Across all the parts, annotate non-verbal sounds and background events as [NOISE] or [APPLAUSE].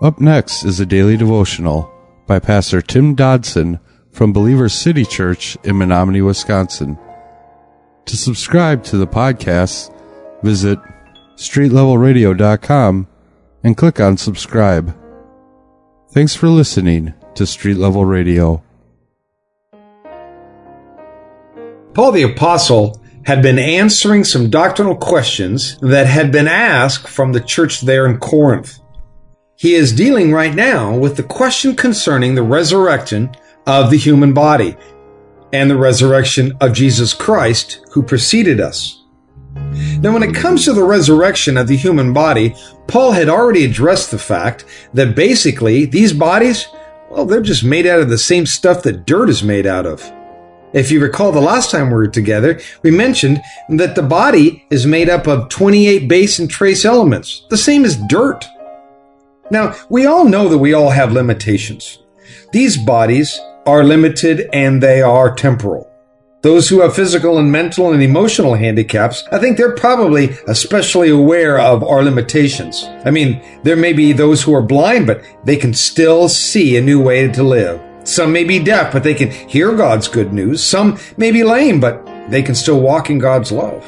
Up next is a daily devotional by Pastor Tim Dodson from Believer City Church in Menominee, Wisconsin. To subscribe to the podcast, visit streetlevelradio.com and click on subscribe. Thanks for listening to Street Level Radio. Paul the Apostle had been answering some doctrinal questions that had been asked from the church there in Corinth. He is dealing right now with the question concerning the resurrection of the human body and the resurrection of Jesus Christ who preceded us. Now, when it comes to the resurrection of the human body, Paul had already addressed the fact that basically these bodies, well, they're just made out of the same stuff that dirt is made out of. If you recall the last time we were together, we mentioned that the body is made up of 28 base and trace elements, the same as dirt. Now, we all know that we all have limitations. These bodies are limited and they are temporal. Those who have physical and mental and emotional handicaps, I think they're probably especially aware of our limitations. I mean, there may be those who are blind, but they can still see a new way to live. Some may be deaf, but they can hear God's good news. Some may be lame, but they can still walk in God's love.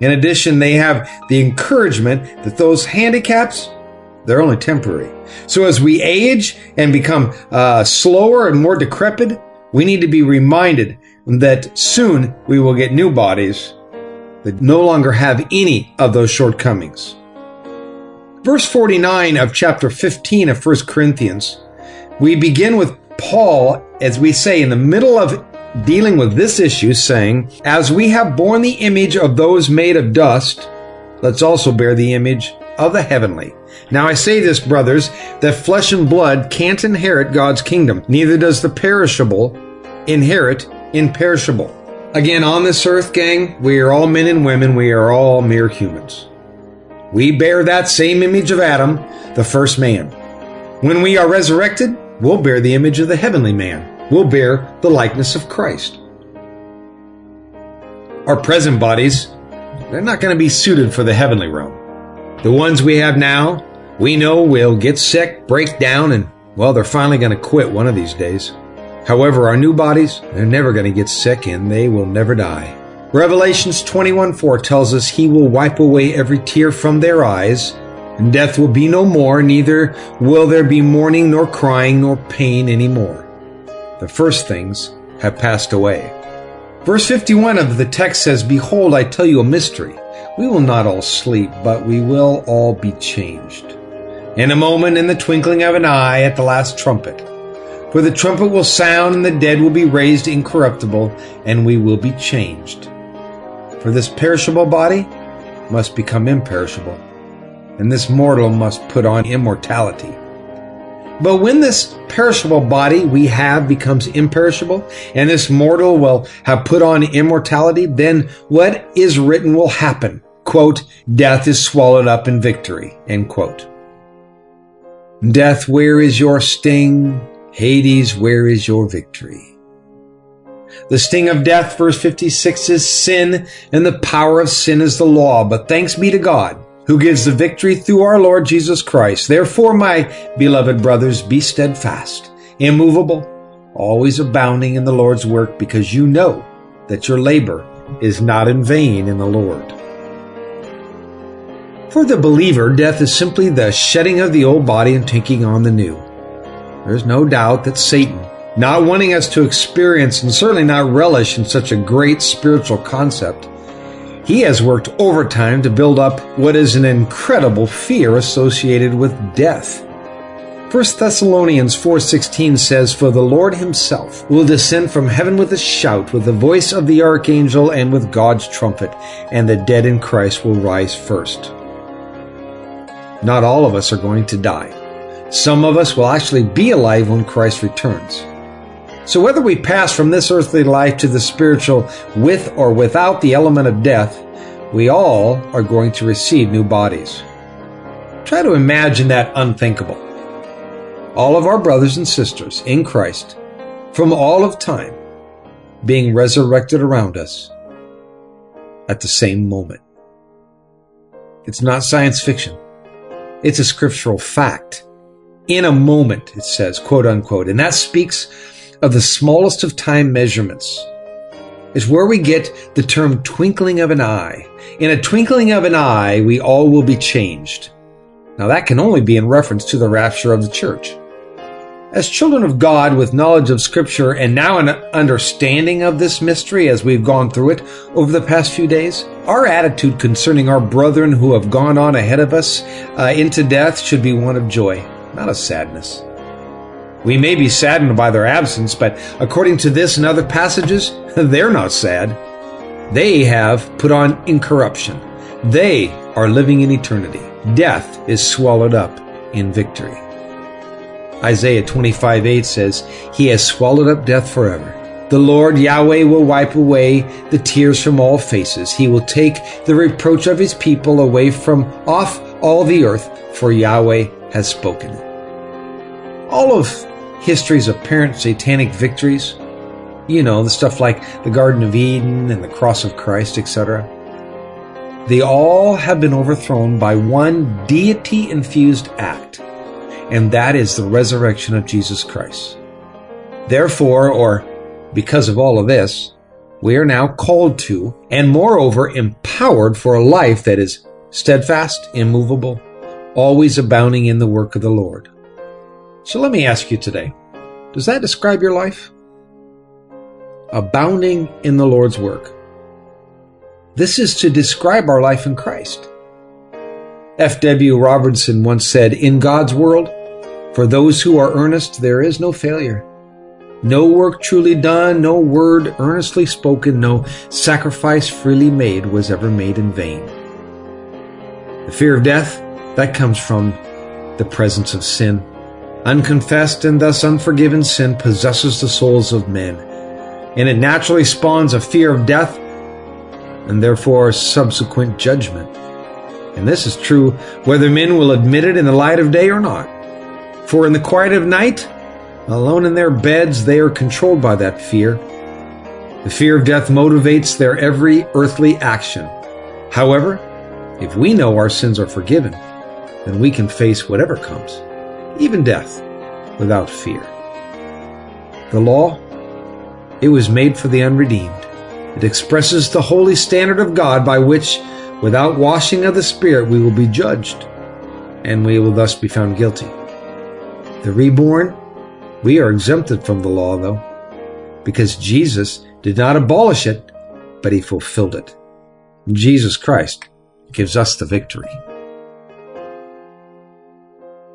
In addition, they have the encouragement that those handicaps, they're only temporary. So as we age and become uh, slower and more decrepit, we need to be reminded that soon we will get new bodies that no longer have any of those shortcomings. Verse 49 of chapter 15 of 1 Corinthians, we begin with Paul, as we say, in the middle of dealing with this issue, saying, As we have borne the image of those made of dust, let's also bear the image of the heavenly. Now I say this, brothers, that flesh and blood can't inherit God's kingdom, neither does the perishable inherit imperishable. Again, on this earth, gang, we are all men and women, we are all mere humans. We bear that same image of Adam, the first man. When we are resurrected, we'll bear the image of the heavenly man. We'll bear the likeness of Christ. Our present bodies, they're not going to be suited for the heavenly realm. The ones we have now, we know will get sick, break down, and, well, they're finally going to quit one of these days. However, our new bodies, they're never going to get sick and they will never die. Revelations 21 4 tells us he will wipe away every tear from their eyes, and death will be no more, neither will there be mourning, nor crying, nor pain any more. The first things have passed away. Verse 51 of the text says, Behold, I tell you a mystery. We will not all sleep, but we will all be changed. In a moment, in the twinkling of an eye, at the last trumpet. For the trumpet will sound, and the dead will be raised incorruptible, and we will be changed. For this perishable body must become imperishable, and this mortal must put on immortality. But when this perishable body we have becomes imperishable, and this mortal will have put on immortality, then what is written will happen. Quote, death is swallowed up in victory. End quote. Death, where is your sting? Hades, where is your victory? The sting of death, verse 56, is sin, and the power of sin is the law. But thanks be to God, who gives the victory through our Lord Jesus Christ. Therefore, my beloved brothers, be steadfast, immovable, always abounding in the Lord's work, because you know that your labor is not in vain in the Lord. For the believer, death is simply the shedding of the old body and taking on the new. There's no doubt that Satan, not wanting us to experience and certainly not relish in such a great spiritual concept, he has worked overtime to build up what is an incredible fear associated with death. 1 Thessalonians 4:16 says for the Lord himself will descend from heaven with a shout with the voice of the archangel and with God's trumpet and the dead in Christ will rise first. Not all of us are going to die. Some of us will actually be alive when Christ returns. So whether we pass from this earthly life to the spiritual with or without the element of death, we all are going to receive new bodies. Try to imagine that unthinkable. All of our brothers and sisters in Christ from all of time being resurrected around us at the same moment. It's not science fiction. It's a scriptural fact. in a moment, it says, quote unquote. And that speaks of the smallest of time measurements. Is where we get the term twinkling of an eye. In a twinkling of an eye, we all will be changed. Now that can only be in reference to the rapture of the church. As children of God with knowledge of Scripture and now an understanding of this mystery as we've gone through it over the past few days, our attitude concerning our brethren who have gone on ahead of us uh, into death should be one of joy, not of sadness. We may be saddened by their absence, but according to this and other passages, [LAUGHS] they're not sad. They have put on incorruption. They are living in eternity. Death is swallowed up in victory. Isaiah 25 8 says, He has swallowed up death forever. The Lord Yahweh will wipe away the tears from all faces. He will take the reproach of his people away from off all the earth, for Yahweh has spoken. All of history's apparent satanic victories, you know, the stuff like the Garden of Eden and the cross of Christ, etc., they all have been overthrown by one deity infused act and that is the resurrection of Jesus Christ. Therefore, or because of all of this, we are now called to, and moreover empowered for a life that is steadfast, immovable, always abounding in the work of the Lord. So let me ask you today, does that describe your life? Abounding in the Lord's work. This is to describe our life in Christ. F.W. Robertson once said, In God's world, for those who are earnest, there is no failure. No work truly done, no word earnestly spoken, no sacrifice freely made was ever made in vain. The fear of death, that comes from the presence of sin. Unconfessed and thus unforgiven sin possesses the souls of men, and it naturally spawns a fear of death and therefore subsequent judgment. And this is true whether men will admit it in the light of day or not. For in the quiet of night, alone in their beds, they are controlled by that fear. The fear of death motivates their every earthly action. However, if we know our sins are forgiven, then we can face whatever comes, even death, without fear. The law, it was made for the unredeemed. It expresses the holy standard of God by which Without washing of the Spirit, we will be judged, and we will thus be found guilty. The reborn, we are exempted from the law, though, because Jesus did not abolish it, but he fulfilled it. Jesus Christ gives us the victory.